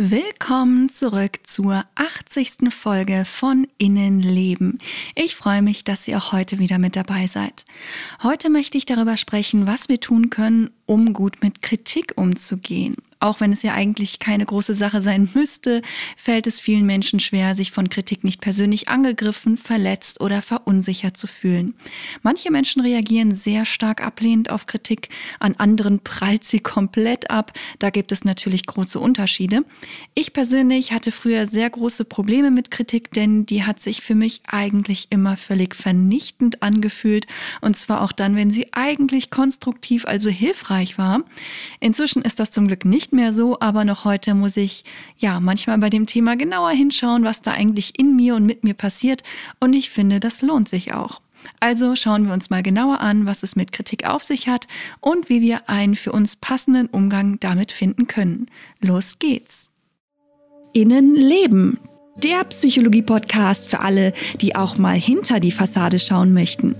Willkommen zurück zur 80. Folge von Innenleben. Ich freue mich, dass ihr auch heute wieder mit dabei seid. Heute möchte ich darüber sprechen, was wir tun können, um gut mit Kritik umzugehen. Auch wenn es ja eigentlich keine große Sache sein müsste, fällt es vielen Menschen schwer, sich von Kritik nicht persönlich angegriffen, verletzt oder verunsichert zu fühlen. Manche Menschen reagieren sehr stark ablehnend auf Kritik, an anderen prallt sie komplett ab. Da gibt es natürlich große Unterschiede. Ich persönlich hatte früher sehr große Probleme mit Kritik, denn die hat sich für mich eigentlich immer völlig vernichtend angefühlt. Und zwar auch dann, wenn sie eigentlich konstruktiv, also hilfreich war. Inzwischen ist das zum Glück nicht nicht mehr so, aber noch heute muss ich ja manchmal bei dem Thema genauer hinschauen, was da eigentlich in mir und mit mir passiert. Und ich finde, das lohnt sich auch. Also schauen wir uns mal genauer an, was es mit Kritik auf sich hat und wie wir einen für uns passenden Umgang damit finden können. Los geht's! Innenleben, der Psychologie-Podcast für alle, die auch mal hinter die Fassade schauen möchten.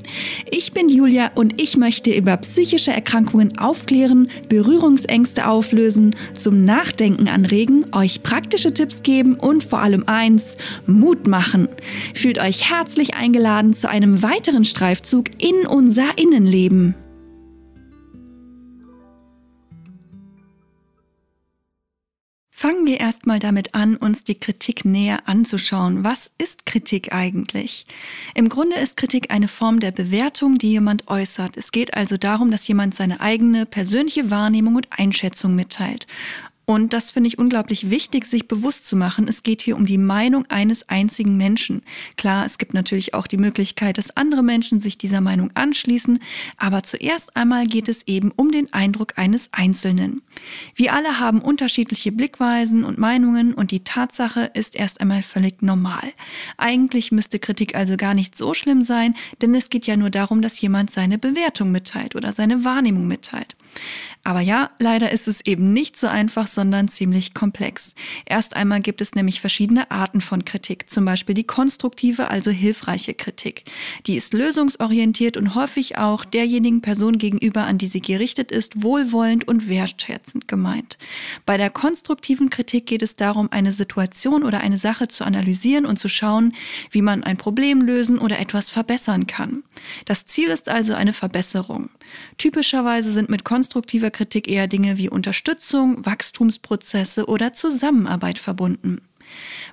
Ich bin Julia und ich möchte über psychische Erkrankungen aufklären, Berührungsängste auflösen, zum Nachdenken anregen, euch praktische Tipps geben und vor allem eins, Mut machen. Fühlt euch herzlich eingeladen zu einem weiteren Streifzug in unser Innenleben. Fangen wir erstmal damit an, uns die Kritik näher anzuschauen. Was ist Kritik eigentlich? Im Grunde ist Kritik eine Form der Bewertung, die jemand äußert. Es geht also darum, dass jemand seine eigene persönliche Wahrnehmung und Einschätzung mitteilt. Und das finde ich unglaublich wichtig, sich bewusst zu machen. Es geht hier um die Meinung eines einzigen Menschen. Klar, es gibt natürlich auch die Möglichkeit, dass andere Menschen sich dieser Meinung anschließen, aber zuerst einmal geht es eben um den Eindruck eines Einzelnen. Wir alle haben unterschiedliche Blickweisen und Meinungen und die Tatsache ist erst einmal völlig normal. Eigentlich müsste Kritik also gar nicht so schlimm sein, denn es geht ja nur darum, dass jemand seine Bewertung mitteilt oder seine Wahrnehmung mitteilt. Aber ja, leider ist es eben nicht so einfach, sondern ziemlich komplex. Erst einmal gibt es nämlich verschiedene Arten von Kritik, zum Beispiel die konstruktive, also hilfreiche Kritik. Die ist lösungsorientiert und häufig auch derjenigen Person gegenüber, an die sie gerichtet ist, wohlwollend und wertschätzend gemeint. Bei der konstruktiven Kritik geht es darum, eine Situation oder eine Sache zu analysieren und zu schauen, wie man ein Problem lösen oder etwas verbessern kann. Das Ziel ist also eine Verbesserung. Typischerweise sind mit konstruktiver Kritik eher Dinge wie Unterstützung, Wachstumsprozesse oder Zusammenarbeit verbunden.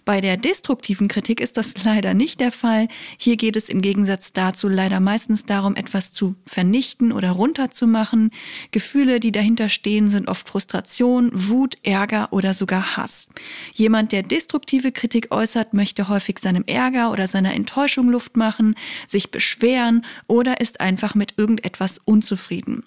Bei der destruktiven Kritik ist das leider nicht der Fall. Hier geht es im Gegensatz dazu leider meistens darum, etwas zu vernichten oder runterzumachen. Gefühle, die dahinter stehen, sind oft Frustration, Wut, Ärger oder sogar Hass. Jemand, der destruktive Kritik äußert, möchte häufig seinem Ärger oder seiner Enttäuschung Luft machen, sich beschweren oder ist einfach mit irgendetwas unzufrieden.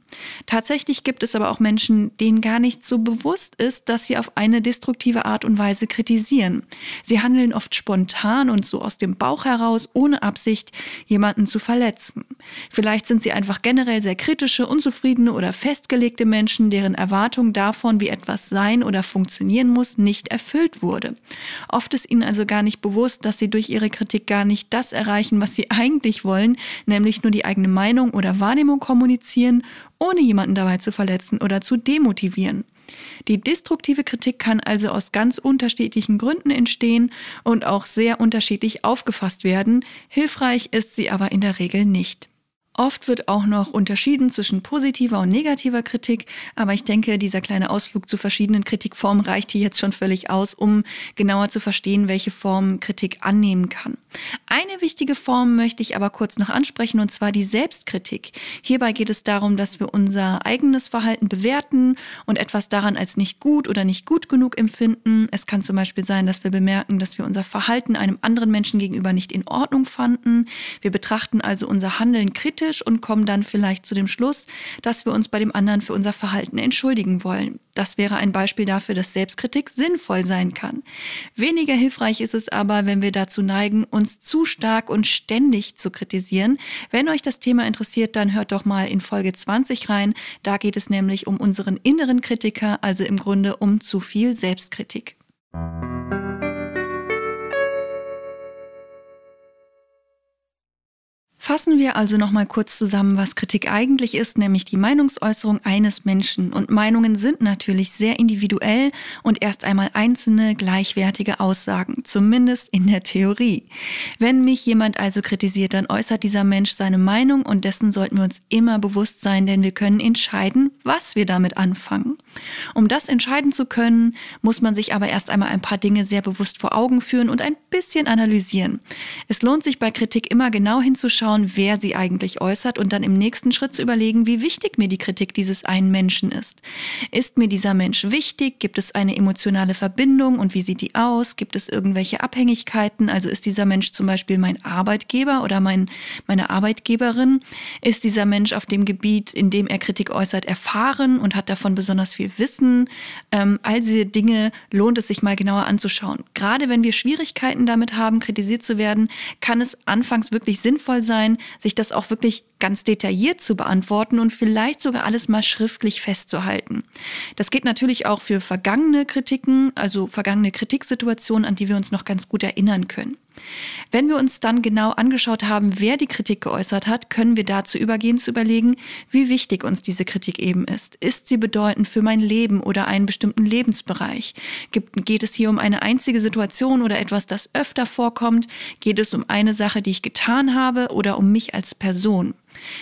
Tatsächlich gibt es aber auch Menschen, denen gar nicht so bewusst ist, dass sie auf eine destruktive Art und Weise kritisieren. Sie handeln oft spontan und so aus dem Bauch heraus, ohne Absicht, jemanden zu verletzen. Vielleicht sind sie einfach generell sehr kritische, unzufriedene oder festgelegte Menschen, deren Erwartung davon, wie etwas sein oder funktionieren muss, nicht erfüllt wurde. Oft ist ihnen also gar nicht bewusst, dass sie durch ihre Kritik gar nicht das erreichen, was sie eigentlich wollen, nämlich nur die eigene Meinung oder Wahrnehmung kommunizieren, ohne jemanden dabei zu verletzen oder zu demotivieren. Die destruktive Kritik kann also aus ganz unterschiedlichen Gründen entstehen und auch sehr unterschiedlich aufgefasst werden. Hilfreich ist sie aber in der Regel nicht. Oft wird auch noch unterschieden zwischen positiver und negativer Kritik, aber ich denke, dieser kleine Ausflug zu verschiedenen Kritikformen reicht hier jetzt schon völlig aus, um genauer zu verstehen, welche Form Kritik annehmen kann. Eine wichtige Form möchte ich aber kurz noch ansprechen, und zwar die Selbstkritik. Hierbei geht es darum, dass wir unser eigenes Verhalten bewerten und etwas daran als nicht gut oder nicht gut genug empfinden. Es kann zum Beispiel sein, dass wir bemerken, dass wir unser Verhalten einem anderen Menschen gegenüber nicht in Ordnung fanden. Wir betrachten also unser Handeln kritisch und kommen dann vielleicht zu dem Schluss, dass wir uns bei dem anderen für unser Verhalten entschuldigen wollen. Das wäre ein Beispiel dafür, dass Selbstkritik sinnvoll sein kann. Weniger hilfreich ist es aber, wenn wir dazu neigen, uns zu stark und ständig zu kritisieren. Wenn euch das Thema interessiert, dann hört doch mal in Folge 20 rein. Da geht es nämlich um unseren inneren Kritiker, also im Grunde um zu viel Selbstkritik. Fassen wir also noch mal kurz zusammen, was Kritik eigentlich ist, nämlich die Meinungsäußerung eines Menschen. Und Meinungen sind natürlich sehr individuell und erst einmal einzelne gleichwertige Aussagen, zumindest in der Theorie. Wenn mich jemand also kritisiert, dann äußert dieser Mensch seine Meinung und dessen sollten wir uns immer bewusst sein, denn wir können entscheiden, was wir damit anfangen. Um das entscheiden zu können, muss man sich aber erst einmal ein paar Dinge sehr bewusst vor Augen führen und ein bisschen analysieren. Es lohnt sich bei Kritik immer genau hinzuschauen, schauen, wer sie eigentlich äußert und dann im nächsten Schritt zu überlegen, wie wichtig mir die Kritik dieses einen Menschen ist. Ist mir dieser Mensch wichtig? Gibt es eine emotionale Verbindung und wie sieht die aus? Gibt es irgendwelche Abhängigkeiten? Also ist dieser Mensch zum Beispiel mein Arbeitgeber oder mein, meine Arbeitgeberin? Ist dieser Mensch auf dem Gebiet, in dem er Kritik äußert, erfahren und hat davon besonders viel Wissen? Ähm, all diese Dinge lohnt es sich mal genauer anzuschauen. Gerade wenn wir Schwierigkeiten damit haben, kritisiert zu werden, kann es anfangs wirklich sinnvoll sein, sein, sich das auch wirklich ganz detailliert zu beantworten und vielleicht sogar alles mal schriftlich festzuhalten. Das geht natürlich auch für vergangene Kritiken, also vergangene Kritiksituationen, an die wir uns noch ganz gut erinnern können. Wenn wir uns dann genau angeschaut haben, wer die Kritik geäußert hat, können wir dazu übergehen zu überlegen, wie wichtig uns diese Kritik eben ist. Ist sie bedeutend für mein Leben oder einen bestimmten Lebensbereich? geht es hier um eine einzige Situation oder etwas, das öfter vorkommt? Geht es um eine Sache, die ich getan habe oder um mich als Person?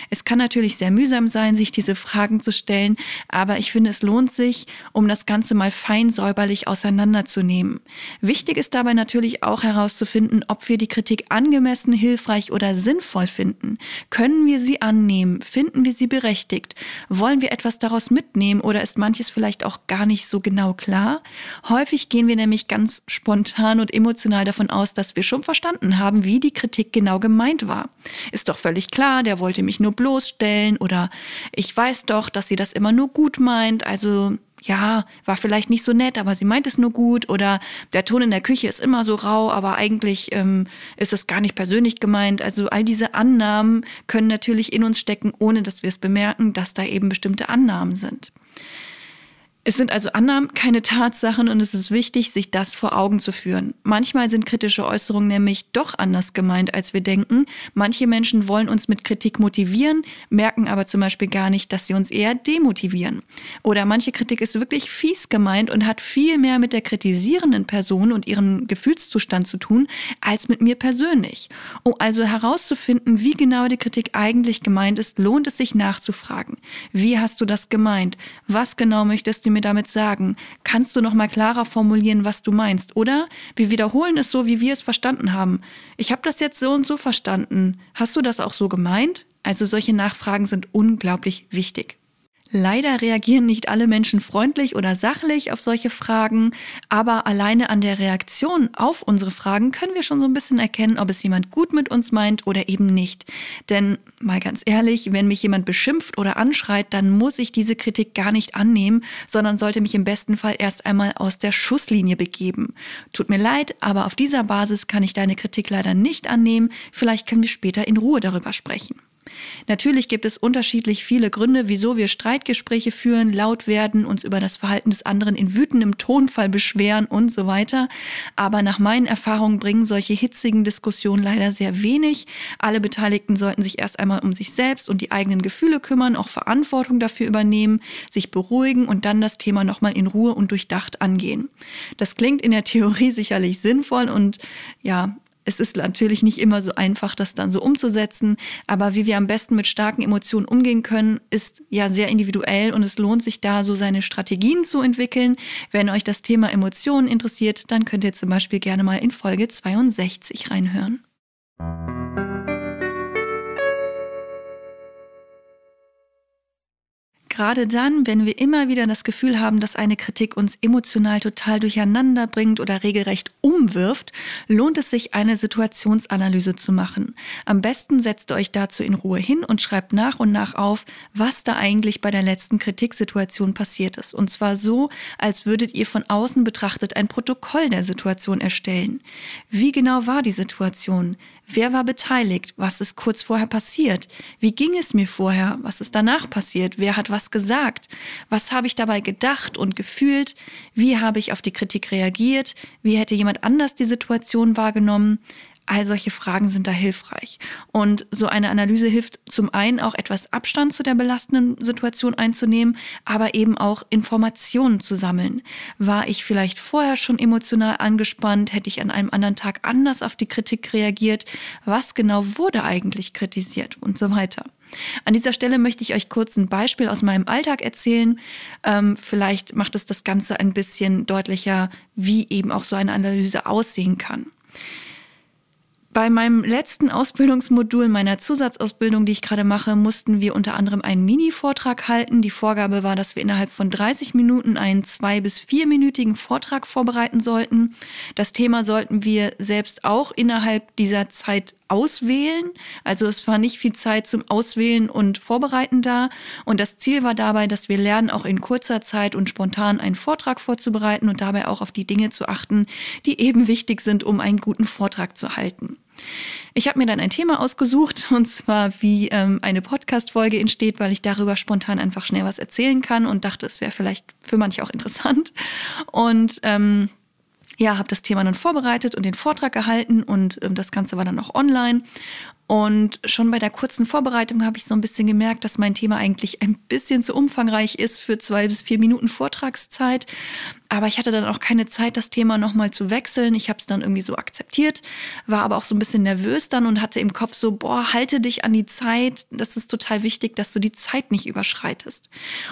Es kann natürlich sehr mühsam sein, sich diese Fragen zu stellen, aber ich finde, es lohnt sich, um das Ganze mal fein säuberlich auseinanderzunehmen. Wichtig ist dabei natürlich auch herauszufinden, ob wir die Kritik angemessen, hilfreich oder sinnvoll finden. Können wir sie annehmen? Finden wir sie berechtigt? Wollen wir etwas daraus mitnehmen oder ist manches vielleicht auch gar nicht so genau klar? Häufig gehen wir nämlich ganz spontan und emotional davon aus, dass wir schon verstanden haben, wie die Kritik genau gemeint war. Ist doch völlig klar, der wollte mich nur bloßstellen oder ich weiß doch, dass sie das immer nur gut meint, also ja, war vielleicht nicht so nett, aber sie meint es nur gut oder der Ton in der Küche ist immer so rau, aber eigentlich ähm, ist es gar nicht persönlich gemeint. Also all diese Annahmen können natürlich in uns stecken, ohne dass wir es bemerken, dass da eben bestimmte Annahmen sind. Es sind also Annahmen, keine Tatsachen und es ist wichtig, sich das vor Augen zu führen. Manchmal sind kritische Äußerungen nämlich doch anders gemeint, als wir denken. Manche Menschen wollen uns mit Kritik motivieren, merken aber zum Beispiel gar nicht, dass sie uns eher demotivieren. Oder manche Kritik ist wirklich fies gemeint und hat viel mehr mit der kritisierenden Person und ihrem Gefühlszustand zu tun, als mit mir persönlich. Um also herauszufinden, wie genau die Kritik eigentlich gemeint ist, lohnt es sich nachzufragen. Wie hast du das gemeint? Was genau möchtest du mir damit sagen? Kannst du noch mal klarer formulieren, was du meinst? Oder wir wiederholen es so, wie wir es verstanden haben. Ich habe das jetzt so und so verstanden. Hast du das auch so gemeint? Also solche Nachfragen sind unglaublich wichtig. Leider reagieren nicht alle Menschen freundlich oder sachlich auf solche Fragen, aber alleine an der Reaktion auf unsere Fragen können wir schon so ein bisschen erkennen, ob es jemand gut mit uns meint oder eben nicht. Denn mal ganz ehrlich, wenn mich jemand beschimpft oder anschreit, dann muss ich diese Kritik gar nicht annehmen, sondern sollte mich im besten Fall erst einmal aus der Schusslinie begeben. Tut mir leid, aber auf dieser Basis kann ich deine Kritik leider nicht annehmen. Vielleicht können wir später in Ruhe darüber sprechen. Natürlich gibt es unterschiedlich viele Gründe, wieso wir Streitgespräche führen, laut werden, uns über das Verhalten des anderen in wütendem Tonfall beschweren und so weiter. Aber nach meinen Erfahrungen bringen solche hitzigen Diskussionen leider sehr wenig. Alle Beteiligten sollten sich erst einmal um sich selbst und die eigenen Gefühle kümmern, auch Verantwortung dafür übernehmen, sich beruhigen und dann das Thema nochmal in Ruhe und durchdacht angehen. Das klingt in der Theorie sicherlich sinnvoll und ja, es ist natürlich nicht immer so einfach, das dann so umzusetzen, aber wie wir am besten mit starken Emotionen umgehen können, ist ja sehr individuell und es lohnt sich da so seine Strategien zu entwickeln. Wenn euch das Thema Emotionen interessiert, dann könnt ihr zum Beispiel gerne mal in Folge 62 reinhören. Gerade dann, wenn wir immer wieder das Gefühl haben, dass eine Kritik uns emotional total durcheinander bringt oder regelrecht umwirft, lohnt es sich, eine Situationsanalyse zu machen. Am besten setzt ihr euch dazu in Ruhe hin und schreibt nach und nach auf, was da eigentlich bei der letzten Kritiksituation passiert ist. Und zwar so, als würdet ihr von außen betrachtet ein Protokoll der Situation erstellen. Wie genau war die Situation? Wer war beteiligt? Was ist kurz vorher passiert? Wie ging es mir vorher? Was ist danach passiert? Wer hat was gesagt? Was habe ich dabei gedacht und gefühlt? Wie habe ich auf die Kritik reagiert? Wie hätte jemand anders die Situation wahrgenommen? All solche Fragen sind da hilfreich. Und so eine Analyse hilft zum einen auch etwas Abstand zu der belastenden Situation einzunehmen, aber eben auch Informationen zu sammeln. War ich vielleicht vorher schon emotional angespannt? Hätte ich an einem anderen Tag anders auf die Kritik reagiert? Was genau wurde eigentlich kritisiert und so weiter? An dieser Stelle möchte ich euch kurz ein Beispiel aus meinem Alltag erzählen. Ähm, vielleicht macht es das Ganze ein bisschen deutlicher, wie eben auch so eine Analyse aussehen kann. Bei meinem letzten Ausbildungsmodul meiner Zusatzausbildung, die ich gerade mache, mussten wir unter anderem einen Mini-Vortrag halten. Die Vorgabe war, dass wir innerhalb von 30 Minuten einen zwei- bis vierminütigen Vortrag vorbereiten sollten. Das Thema sollten wir selbst auch innerhalb dieser Zeit auswählen. Also es war nicht viel Zeit zum Auswählen und Vorbereiten da. Und das Ziel war dabei, dass wir lernen, auch in kurzer Zeit und spontan einen Vortrag vorzubereiten und dabei auch auf die Dinge zu achten, die eben wichtig sind, um einen guten Vortrag zu halten. Ich habe mir dann ein Thema ausgesucht, und zwar wie ähm, eine Podcast-Folge entsteht, weil ich darüber spontan einfach schnell was erzählen kann und dachte, es wäre vielleicht für manche auch interessant. Und ähm, ja, habe das Thema dann vorbereitet und den Vortrag gehalten und ähm, das Ganze war dann auch online. Und schon bei der kurzen Vorbereitung habe ich so ein bisschen gemerkt, dass mein Thema eigentlich ein bisschen zu umfangreich ist für zwei bis vier Minuten Vortragszeit. Aber ich hatte dann auch keine Zeit, das Thema nochmal zu wechseln. Ich habe es dann irgendwie so akzeptiert, war aber auch so ein bisschen nervös dann und hatte im Kopf so, boah, halte dich an die Zeit. Das ist total wichtig, dass du die Zeit nicht überschreitest.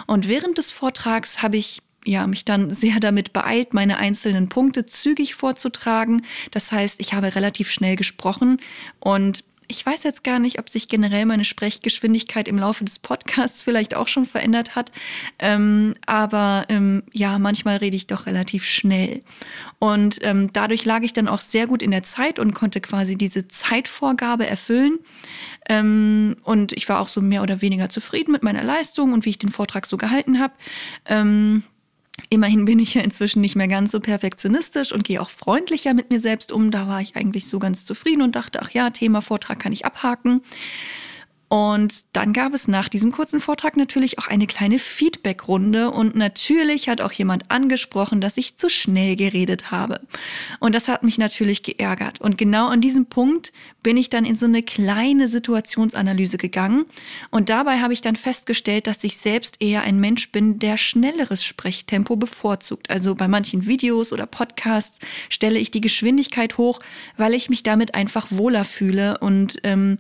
Und während des Vortrags habe ich ja, mich dann sehr damit beeilt, meine einzelnen Punkte zügig vorzutragen. Das heißt, ich habe relativ schnell gesprochen und ich weiß jetzt gar nicht, ob sich generell meine Sprechgeschwindigkeit im Laufe des Podcasts vielleicht auch schon verändert hat. Ähm, aber ähm, ja, manchmal rede ich doch relativ schnell. Und ähm, dadurch lag ich dann auch sehr gut in der Zeit und konnte quasi diese Zeitvorgabe erfüllen. Ähm, und ich war auch so mehr oder weniger zufrieden mit meiner Leistung und wie ich den Vortrag so gehalten habe. Immerhin bin ich ja inzwischen nicht mehr ganz so perfektionistisch und gehe auch freundlicher mit mir selbst um. Da war ich eigentlich so ganz zufrieden und dachte, ach ja, Thema Vortrag kann ich abhaken. Und dann gab es nach diesem kurzen Vortrag natürlich auch eine kleine Feedback-Runde und natürlich hat auch jemand angesprochen, dass ich zu schnell geredet habe. Und das hat mich natürlich geärgert. Und genau an diesem Punkt bin ich dann in so eine kleine Situationsanalyse gegangen und dabei habe ich dann festgestellt, dass ich selbst eher ein Mensch bin, der schnelleres Sprechtempo bevorzugt. Also bei manchen Videos oder Podcasts stelle ich die Geschwindigkeit hoch, weil ich mich damit einfach wohler fühle und ähm,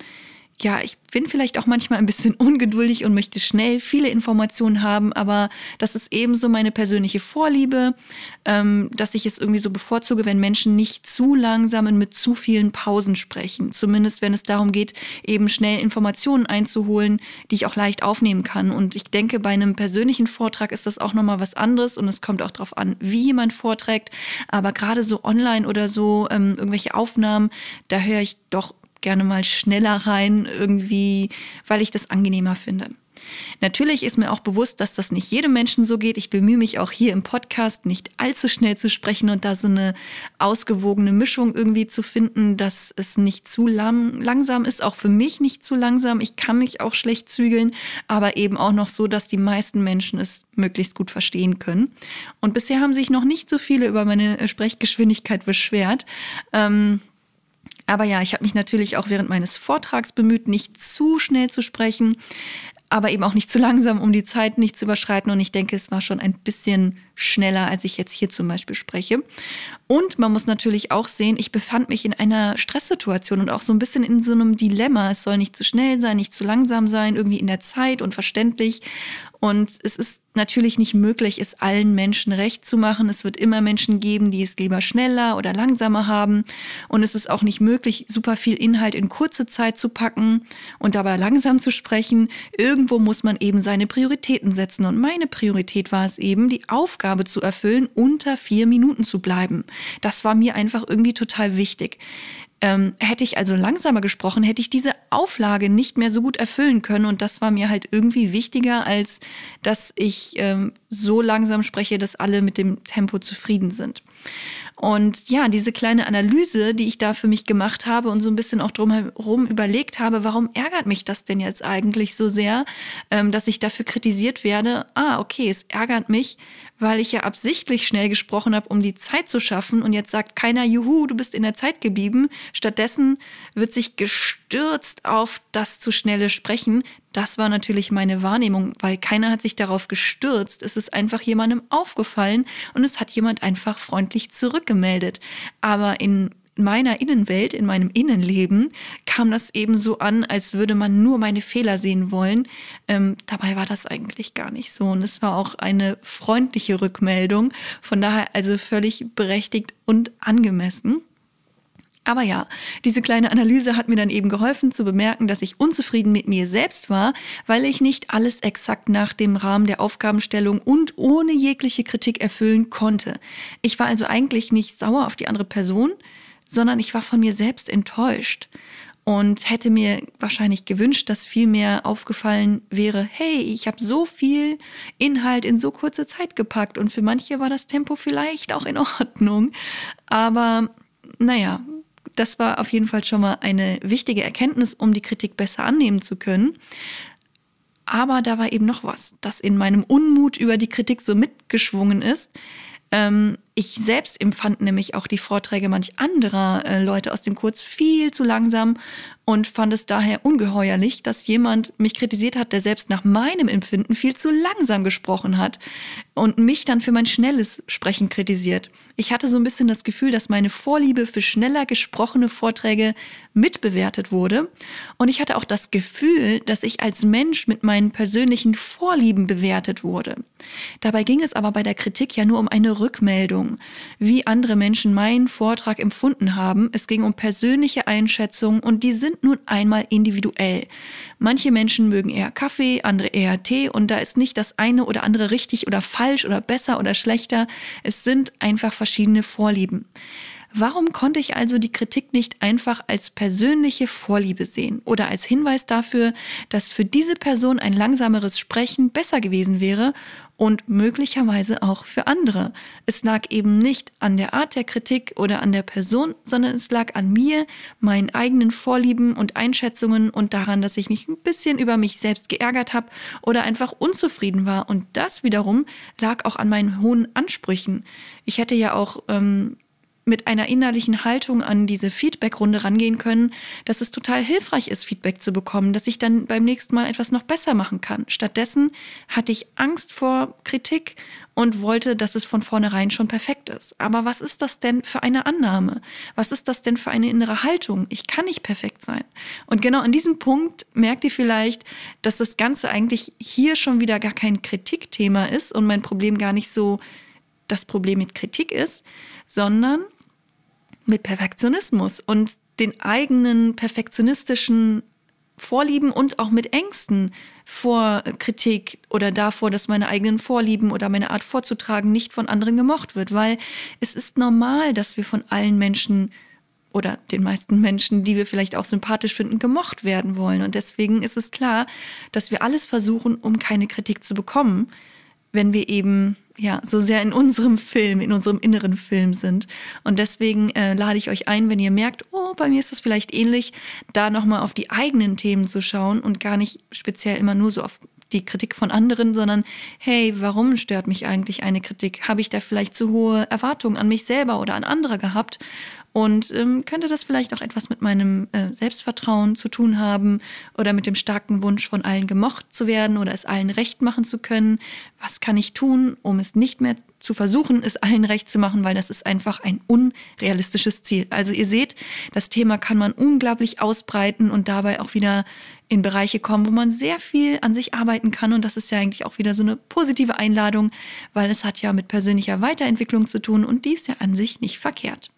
ja, ich bin vielleicht auch manchmal ein bisschen ungeduldig und möchte schnell viele Informationen haben, aber das ist ebenso meine persönliche Vorliebe, ähm, dass ich es irgendwie so bevorzuge, wenn Menschen nicht zu langsam und mit zu vielen Pausen sprechen. Zumindest wenn es darum geht, eben schnell Informationen einzuholen, die ich auch leicht aufnehmen kann. Und ich denke, bei einem persönlichen Vortrag ist das auch nochmal was anderes und es kommt auch darauf an, wie jemand vorträgt. Aber gerade so online oder so ähm, irgendwelche Aufnahmen, da höre ich doch gerne mal schneller rein, irgendwie, weil ich das angenehmer finde. Natürlich ist mir auch bewusst, dass das nicht jedem Menschen so geht. Ich bemühe mich auch hier im Podcast nicht allzu schnell zu sprechen und da so eine ausgewogene Mischung irgendwie zu finden, dass es nicht zu lang langsam ist, auch für mich nicht zu langsam. Ich kann mich auch schlecht zügeln, aber eben auch noch so, dass die meisten Menschen es möglichst gut verstehen können. Und bisher haben sich noch nicht so viele über meine Sprechgeschwindigkeit beschwert. Ähm, aber ja, ich habe mich natürlich auch während meines Vortrags bemüht, nicht zu schnell zu sprechen, aber eben auch nicht zu langsam, um die Zeit nicht zu überschreiten. Und ich denke, es war schon ein bisschen schneller, als ich jetzt hier zum Beispiel spreche. Und man muss natürlich auch sehen, ich befand mich in einer Stresssituation und auch so ein bisschen in so einem Dilemma. Es soll nicht zu schnell sein, nicht zu langsam sein, irgendwie in der Zeit und verständlich. Und es ist natürlich nicht möglich, es allen Menschen recht zu machen. Es wird immer Menschen geben, die es lieber schneller oder langsamer haben. Und es ist auch nicht möglich, super viel Inhalt in kurze Zeit zu packen und dabei langsam zu sprechen. Irgendwo muss man eben seine Prioritäten setzen. Und meine Priorität war es eben, die Aufgabe zu erfüllen, unter vier Minuten zu bleiben. Das war mir einfach irgendwie total wichtig. Ähm, hätte ich also langsamer gesprochen, hätte ich diese Auflage nicht mehr so gut erfüllen können. Und das war mir halt irgendwie wichtiger, als dass ich ähm, so langsam spreche, dass alle mit dem Tempo zufrieden sind. Und ja, diese kleine Analyse, die ich da für mich gemacht habe und so ein bisschen auch drumherum überlegt habe, warum ärgert mich das denn jetzt eigentlich so sehr, ähm, dass ich dafür kritisiert werde? Ah, okay, es ärgert mich, weil ich ja absichtlich schnell gesprochen habe, um die Zeit zu schaffen. Und jetzt sagt keiner, juhu, du bist in der Zeit geblieben. Stattdessen wird sich gestürzt auf das zu schnelle Sprechen. Das war natürlich meine Wahrnehmung, weil keiner hat sich darauf gestürzt. Es ist einfach jemandem aufgefallen und es hat jemand einfach freundlich zurückgemeldet. Aber in meiner Innenwelt, in meinem Innenleben, kam das eben so an, als würde man nur meine Fehler sehen wollen. Ähm, dabei war das eigentlich gar nicht so. Und es war auch eine freundliche Rückmeldung. Von daher also völlig berechtigt und angemessen. Aber ja, diese kleine Analyse hat mir dann eben geholfen zu bemerken, dass ich unzufrieden mit mir selbst war, weil ich nicht alles exakt nach dem Rahmen der Aufgabenstellung und ohne jegliche Kritik erfüllen konnte. Ich war also eigentlich nicht sauer auf die andere Person, sondern ich war von mir selbst enttäuscht und hätte mir wahrscheinlich gewünscht, dass viel mehr aufgefallen wäre, hey, ich habe so viel Inhalt in so kurze Zeit gepackt und für manche war das Tempo vielleicht auch in Ordnung. Aber naja, das war auf jeden Fall schon mal eine wichtige Erkenntnis, um die Kritik besser annehmen zu können. Aber da war eben noch was, das in meinem Unmut über die Kritik so mitgeschwungen ist. Ähm, ich selbst empfand nämlich auch die Vorträge manch anderer äh, Leute aus dem Kurs viel zu langsam und fand es daher ungeheuerlich, dass jemand mich kritisiert hat, der selbst nach meinem Empfinden viel zu langsam gesprochen hat und mich dann für mein schnelles Sprechen kritisiert. Ich hatte so ein bisschen das Gefühl, dass meine Vorliebe für schneller gesprochene Vorträge mitbewertet wurde und ich hatte auch das Gefühl, dass ich als Mensch mit meinen persönlichen Vorlieben bewertet wurde. Dabei ging es aber bei der Kritik ja nur um eine Rückmeldung, wie andere Menschen meinen Vortrag empfunden haben. Es ging um persönliche Einschätzungen und die sind sind nun einmal individuell. Manche Menschen mögen eher Kaffee, andere eher Tee und da ist nicht das eine oder andere richtig oder falsch oder besser oder schlechter. Es sind einfach verschiedene Vorlieben. Warum konnte ich also die Kritik nicht einfach als persönliche Vorliebe sehen oder als Hinweis dafür, dass für diese Person ein langsameres Sprechen besser gewesen wäre und möglicherweise auch für andere? Es lag eben nicht an der Art der Kritik oder an der Person, sondern es lag an mir, meinen eigenen Vorlieben und Einschätzungen und daran, dass ich mich ein bisschen über mich selbst geärgert habe oder einfach unzufrieden war. Und das wiederum lag auch an meinen hohen Ansprüchen. Ich hätte ja auch ähm, mit einer innerlichen Haltung an diese Feedback-Runde rangehen können, dass es total hilfreich ist, Feedback zu bekommen, dass ich dann beim nächsten Mal etwas noch besser machen kann. Stattdessen hatte ich Angst vor Kritik und wollte, dass es von vornherein schon perfekt ist. Aber was ist das denn für eine Annahme? Was ist das denn für eine innere Haltung? Ich kann nicht perfekt sein. Und genau an diesem Punkt merkt ihr vielleicht, dass das Ganze eigentlich hier schon wieder gar kein Kritikthema ist und mein Problem gar nicht so das Problem mit Kritik ist, sondern mit Perfektionismus und den eigenen perfektionistischen Vorlieben und auch mit Ängsten vor Kritik oder davor, dass meine eigenen Vorlieben oder meine Art vorzutragen nicht von anderen gemocht wird, weil es ist normal, dass wir von allen Menschen oder den meisten Menschen, die wir vielleicht auch sympathisch finden, gemocht werden wollen. Und deswegen ist es klar, dass wir alles versuchen, um keine Kritik zu bekommen, wenn wir eben ja, so sehr in unserem Film, in unserem inneren Film sind. Und deswegen äh, lade ich euch ein, wenn ihr merkt, oh, bei mir ist das vielleicht ähnlich, da nochmal auf die eigenen Themen zu schauen und gar nicht speziell immer nur so auf die Kritik von anderen, sondern hey, warum stört mich eigentlich eine Kritik? Habe ich da vielleicht zu hohe Erwartungen an mich selber oder an andere gehabt? Und ähm, könnte das vielleicht auch etwas mit meinem äh, Selbstvertrauen zu tun haben oder mit dem starken Wunsch, von allen gemocht zu werden oder es allen recht machen zu können? Was kann ich tun, um es nicht mehr zu versuchen, es allen recht zu machen, weil das ist einfach ein unrealistisches Ziel. Also ihr seht, das Thema kann man unglaublich ausbreiten und dabei auch wieder in Bereiche kommen, wo man sehr viel an sich arbeiten kann. Und das ist ja eigentlich auch wieder so eine positive Einladung, weil es hat ja mit persönlicher Weiterentwicklung zu tun und die ist ja an sich nicht verkehrt.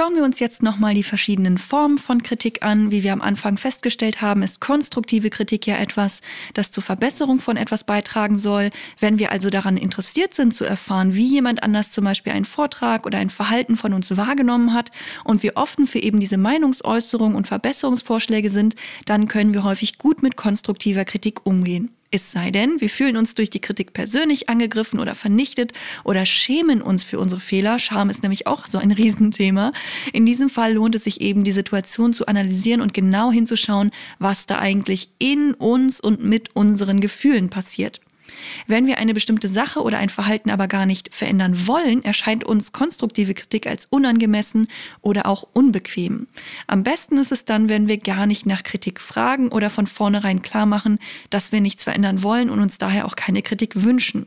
Schauen wir uns jetzt nochmal die verschiedenen Formen von Kritik an. Wie wir am Anfang festgestellt haben, ist konstruktive Kritik ja etwas, das zur Verbesserung von etwas beitragen soll. Wenn wir also daran interessiert sind zu erfahren, wie jemand anders zum Beispiel einen Vortrag oder ein Verhalten von uns wahrgenommen hat und wir offen für eben diese Meinungsäußerung und Verbesserungsvorschläge sind, dann können wir häufig gut mit konstruktiver Kritik umgehen. Es sei denn, wir fühlen uns durch die Kritik persönlich angegriffen oder vernichtet oder schämen uns für unsere Fehler. Scham ist nämlich auch so ein Riesenthema. In diesem Fall lohnt es sich eben, die Situation zu analysieren und genau hinzuschauen, was da eigentlich in uns und mit unseren Gefühlen passiert. Wenn wir eine bestimmte Sache oder ein Verhalten aber gar nicht verändern wollen, erscheint uns konstruktive Kritik als unangemessen oder auch unbequem. Am besten ist es dann, wenn wir gar nicht nach Kritik fragen oder von vornherein klar machen, dass wir nichts verändern wollen und uns daher auch keine Kritik wünschen.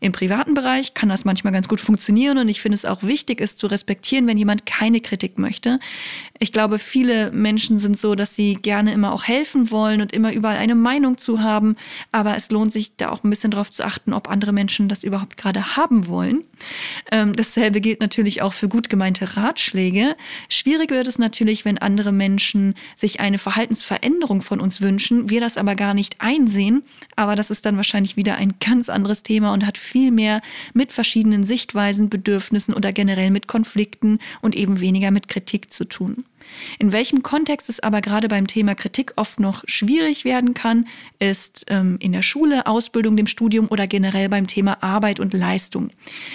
Im privaten Bereich kann das manchmal ganz gut funktionieren und ich finde es auch wichtig, es zu respektieren, wenn jemand keine Kritik möchte. Ich glaube, viele Menschen sind so, dass sie gerne immer auch helfen wollen und immer überall eine Meinung zu haben, aber es lohnt sich da auch ein bisschen darauf zu achten, ob andere Menschen das überhaupt gerade haben wollen. Ähm, dasselbe gilt natürlich auch für gut gemeinte Ratschläge. Schwierig wird es natürlich, wenn andere Menschen sich eine Verhaltensveränderung von uns wünschen, wir das aber gar nicht einsehen, aber das ist dann wahrscheinlich wieder ein ganz anderes Thema und hat viel mehr mit verschiedenen Sichtweisen, Bedürfnissen oder generell mit Konflikten und eben weniger mit Kritik zu tun. In welchem Kontext es aber gerade beim Thema Kritik oft noch schwierig werden kann, ist ähm, in der Schule, Ausbildung, dem Studium oder generell beim Thema Arbeit und Leistung.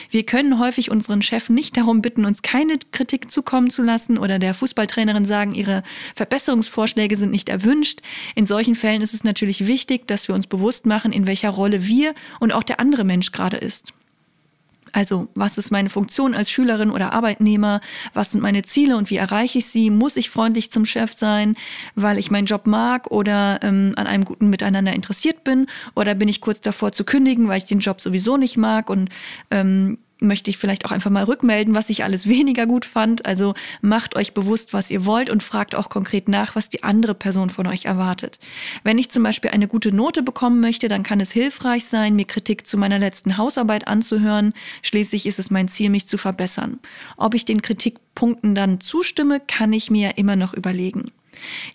Wir können häufig unseren Chef nicht darum bitten, uns keine Kritik zukommen zu lassen oder der Fußballtrainerin sagen, ihre Verbesserungsvorschläge sind nicht erwünscht. In solchen Fällen ist es natürlich wichtig, dass wir uns bewusst machen, in welcher Rolle wir und auch der andere Mensch gerade ist. Also, was ist meine Funktion als Schülerin oder Arbeitnehmer? Was sind meine Ziele und wie erreiche ich sie? Muss ich freundlich zum Chef sein, weil ich meinen Job mag oder ähm, an einem guten Miteinander interessiert bin? Oder bin ich kurz davor zu kündigen, weil ich den Job sowieso nicht mag und ähm, möchte ich vielleicht auch einfach mal rückmelden, was ich alles weniger gut fand. Also macht euch bewusst, was ihr wollt und fragt auch konkret nach, was die andere Person von euch erwartet. Wenn ich zum Beispiel eine gute Note bekommen möchte, dann kann es hilfreich sein, mir Kritik zu meiner letzten Hausarbeit anzuhören. Schließlich ist es mein Ziel, mich zu verbessern. Ob ich den Kritikpunkten dann zustimme, kann ich mir immer noch überlegen.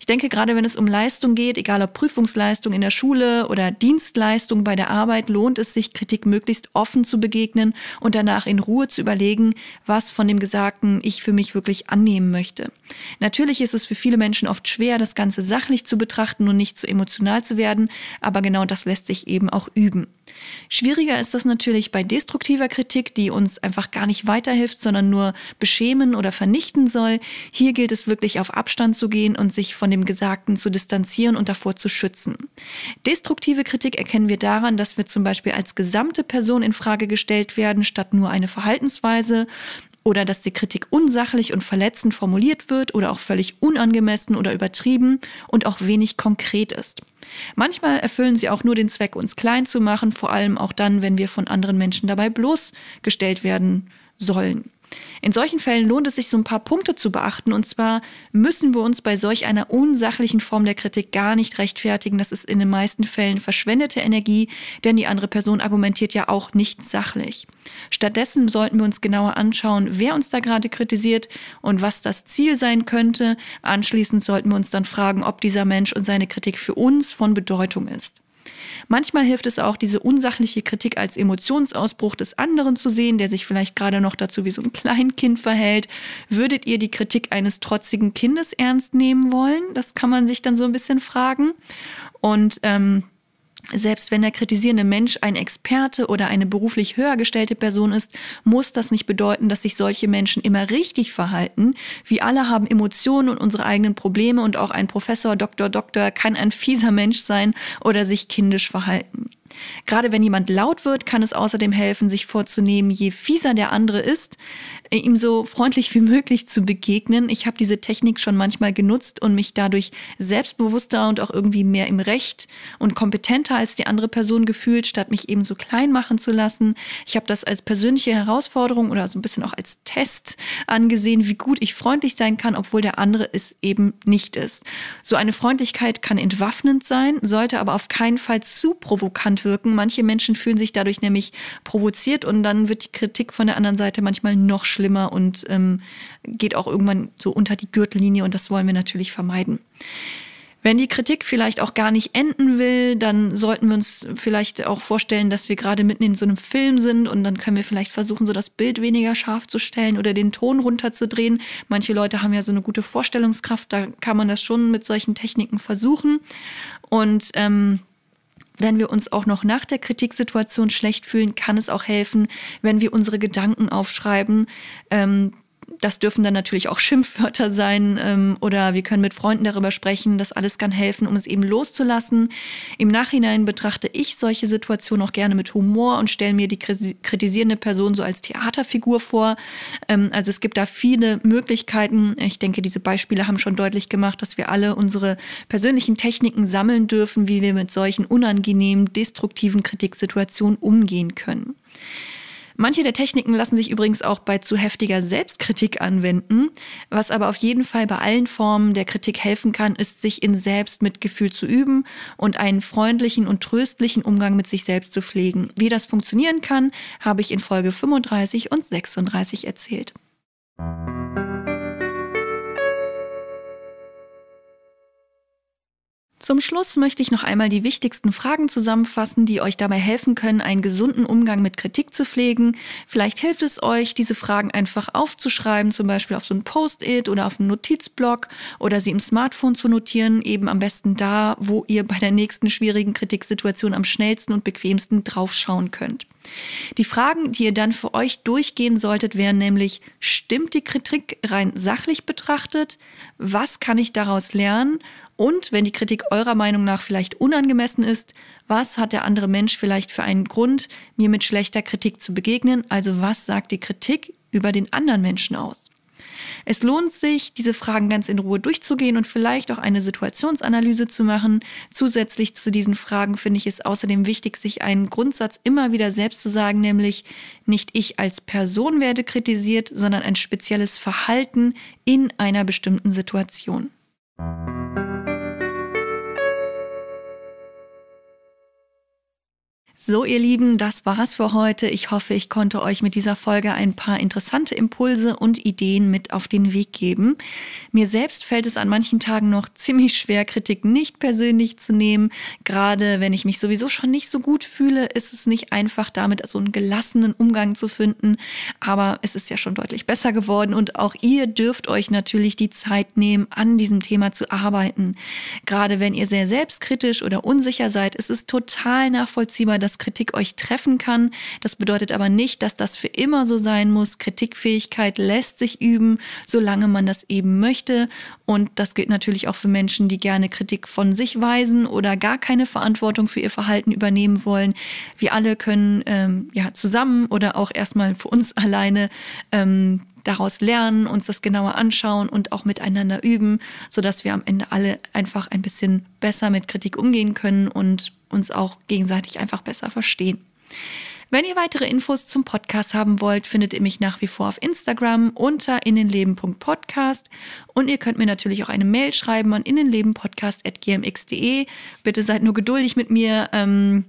Ich denke, gerade wenn es um Leistung geht, egal ob Prüfungsleistung in der Schule oder Dienstleistung bei der Arbeit, lohnt es sich, Kritik möglichst offen zu begegnen und danach in Ruhe zu überlegen, was von dem Gesagten ich für mich wirklich annehmen möchte. Natürlich ist es für viele Menschen oft schwer, das Ganze sachlich zu betrachten und nicht zu emotional zu werden, aber genau das lässt sich eben auch üben. Schwieriger ist das natürlich bei destruktiver Kritik, die uns einfach gar nicht weiterhilft, sondern nur beschämen oder vernichten soll. Hier gilt es wirklich auf Abstand zu gehen und sich von dem Gesagten zu distanzieren und davor zu schützen. Destruktive Kritik erkennen wir daran, dass wir zum Beispiel als gesamte Person in Frage gestellt werden, statt nur eine Verhaltensweise oder dass die Kritik unsachlich und verletzend formuliert wird oder auch völlig unangemessen oder übertrieben und auch wenig konkret ist. Manchmal erfüllen sie auch nur den Zweck, uns klein zu machen, vor allem auch dann, wenn wir von anderen Menschen dabei bloßgestellt werden sollen. In solchen Fällen lohnt es sich, so ein paar Punkte zu beachten. Und zwar müssen wir uns bei solch einer unsachlichen Form der Kritik gar nicht rechtfertigen. Das ist in den meisten Fällen verschwendete Energie, denn die andere Person argumentiert ja auch nicht sachlich. Stattdessen sollten wir uns genauer anschauen, wer uns da gerade kritisiert und was das Ziel sein könnte. Anschließend sollten wir uns dann fragen, ob dieser Mensch und seine Kritik für uns von Bedeutung ist. Manchmal hilft es auch, diese unsachliche Kritik als Emotionsausbruch des anderen zu sehen, der sich vielleicht gerade noch dazu wie so ein Kleinkind verhält. Würdet ihr die Kritik eines trotzigen Kindes ernst nehmen wollen? Das kann man sich dann so ein bisschen fragen. Und ähm, selbst wenn der kritisierende Mensch ein Experte oder eine beruflich höher gestellte Person ist, muss das nicht bedeuten, dass sich solche Menschen immer richtig verhalten. Wir alle haben Emotionen und unsere eigenen Probleme und auch ein Professor, Doktor, Doktor kann ein fieser Mensch sein oder sich kindisch verhalten. Gerade wenn jemand laut wird, kann es außerdem helfen, sich vorzunehmen, je fieser der andere ist, äh, ihm so freundlich wie möglich zu begegnen. Ich habe diese Technik schon manchmal genutzt und mich dadurch selbstbewusster und auch irgendwie mehr im Recht und kompetenter als die andere Person gefühlt, statt mich eben so klein machen zu lassen. Ich habe das als persönliche Herausforderung oder so ein bisschen auch als Test angesehen, wie gut ich freundlich sein kann, obwohl der andere es eben nicht ist. So eine Freundlichkeit kann entwaffnend sein, sollte aber auf keinen Fall zu provokant wirken. Manche Menschen fühlen sich dadurch nämlich provoziert und dann wird die Kritik von der anderen Seite manchmal noch schlimmer und ähm, geht auch irgendwann so unter die Gürtellinie und das wollen wir natürlich vermeiden. Wenn die Kritik vielleicht auch gar nicht enden will, dann sollten wir uns vielleicht auch vorstellen, dass wir gerade mitten in so einem Film sind und dann können wir vielleicht versuchen, so das Bild weniger scharf zu stellen oder den Ton runterzudrehen. Manche Leute haben ja so eine gute Vorstellungskraft, da kann man das schon mit solchen Techniken versuchen. Und ähm, wenn wir uns auch noch nach der Kritiksituation schlecht fühlen, kann es auch helfen, wenn wir unsere Gedanken aufschreiben. Ähm, das dürfen dann natürlich auch Schimpfwörter sein ähm, oder wir können mit Freunden darüber sprechen. Das alles kann helfen, um es eben loszulassen. Im Nachhinein betrachte ich solche Situationen auch gerne mit Humor und stelle mir die kritisierende Person so als Theaterfigur vor. Ähm, also es gibt da viele Möglichkeiten. Ich denke, diese Beispiele haben schon deutlich gemacht, dass wir alle unsere persönlichen Techniken sammeln dürfen, wie wir mit solchen unangenehmen, destruktiven Kritiksituationen umgehen können. Manche der Techniken lassen sich übrigens auch bei zu heftiger Selbstkritik anwenden. Was aber auf jeden Fall bei allen Formen der Kritik helfen kann, ist, sich in Selbstmitgefühl zu üben und einen freundlichen und tröstlichen Umgang mit sich selbst zu pflegen. Wie das funktionieren kann, habe ich in Folge 35 und 36 erzählt. Zum Schluss möchte ich noch einmal die wichtigsten Fragen zusammenfassen, die euch dabei helfen können, einen gesunden Umgang mit Kritik zu pflegen. Vielleicht hilft es euch, diese Fragen einfach aufzuschreiben, zum Beispiel auf so ein Post-it oder auf einen Notizblock oder sie im Smartphone zu notieren, eben am besten da, wo ihr bei der nächsten schwierigen Kritiksituation am schnellsten und bequemsten draufschauen könnt. Die Fragen, die ihr dann für euch durchgehen solltet, wären nämlich, stimmt die Kritik rein sachlich betrachtet? Was kann ich daraus lernen? Und wenn die Kritik eurer Meinung nach vielleicht unangemessen ist, was hat der andere Mensch vielleicht für einen Grund, mir mit schlechter Kritik zu begegnen? Also was sagt die Kritik über den anderen Menschen aus? Es lohnt sich, diese Fragen ganz in Ruhe durchzugehen und vielleicht auch eine Situationsanalyse zu machen. Zusätzlich zu diesen Fragen finde ich es außerdem wichtig, sich einen Grundsatz immer wieder selbst zu sagen, nämlich nicht ich als Person werde kritisiert, sondern ein spezielles Verhalten in einer bestimmten Situation. So, ihr Lieben, das war's für heute. Ich hoffe, ich konnte euch mit dieser Folge ein paar interessante Impulse und Ideen mit auf den Weg geben. Mir selbst fällt es an manchen Tagen noch ziemlich schwer, Kritik nicht persönlich zu nehmen. Gerade wenn ich mich sowieso schon nicht so gut fühle, ist es nicht einfach, damit so einen gelassenen Umgang zu finden. Aber es ist ja schon deutlich besser geworden und auch ihr dürft euch natürlich die Zeit nehmen, an diesem Thema zu arbeiten. Gerade wenn ihr sehr selbstkritisch oder unsicher seid, ist es total nachvollziehbar, dass dass Kritik euch treffen kann. Das bedeutet aber nicht, dass das für immer so sein muss. Kritikfähigkeit lässt sich üben, solange man das eben möchte. Und das gilt natürlich auch für Menschen, die gerne Kritik von sich weisen oder gar keine Verantwortung für ihr Verhalten übernehmen wollen. Wir alle können ähm, ja zusammen oder auch erstmal für uns alleine ähm, daraus lernen, uns das genauer anschauen und auch miteinander üben, sodass wir am Ende alle einfach ein bisschen besser mit Kritik umgehen können und uns auch gegenseitig einfach besser verstehen. Wenn ihr weitere Infos zum Podcast haben wollt, findet ihr mich nach wie vor auf Instagram unter innenleben.podcast und ihr könnt mir natürlich auch eine Mail schreiben an innenlebenpodcast.gmx.de. Bitte seid nur geduldig mit mir. Ähm,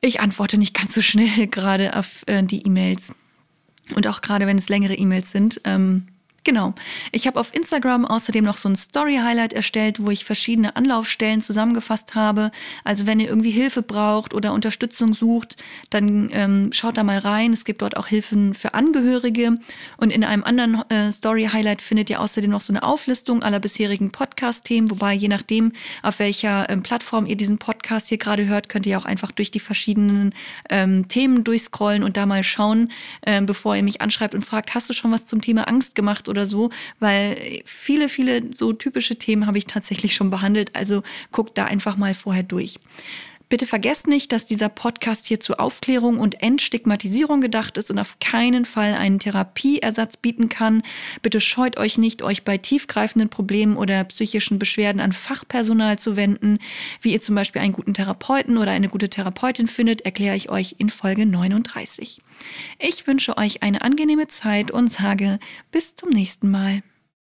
ich antworte nicht ganz so schnell gerade auf äh, die E-Mails. Und auch gerade wenn es längere E-Mails sind. Ähm, Genau. Ich habe auf Instagram außerdem noch so ein Story-Highlight erstellt, wo ich verschiedene Anlaufstellen zusammengefasst habe. Also wenn ihr irgendwie Hilfe braucht oder Unterstützung sucht, dann ähm, schaut da mal rein. Es gibt dort auch Hilfen für Angehörige. Und in einem anderen äh, Story-Highlight findet ihr außerdem noch so eine Auflistung aller bisherigen Podcast-Themen. Wobei je nachdem, auf welcher ähm, Plattform ihr diesen Podcast hier gerade hört, könnt ihr auch einfach durch die verschiedenen ähm, Themen durchscrollen und da mal schauen, ähm, bevor ihr mich anschreibt und fragt, hast du schon was zum Thema Angst oder so, weil viele, viele so typische Themen habe ich tatsächlich schon behandelt. Also guckt da einfach mal vorher durch. Bitte vergesst nicht, dass dieser Podcast hier zur Aufklärung und Entstigmatisierung gedacht ist und auf keinen Fall einen Therapieersatz bieten kann. Bitte scheut euch nicht, euch bei tiefgreifenden Problemen oder psychischen Beschwerden an Fachpersonal zu wenden. Wie ihr zum Beispiel einen guten Therapeuten oder eine gute Therapeutin findet, erkläre ich euch in Folge 39. Ich wünsche euch eine angenehme Zeit und sage bis zum nächsten Mal.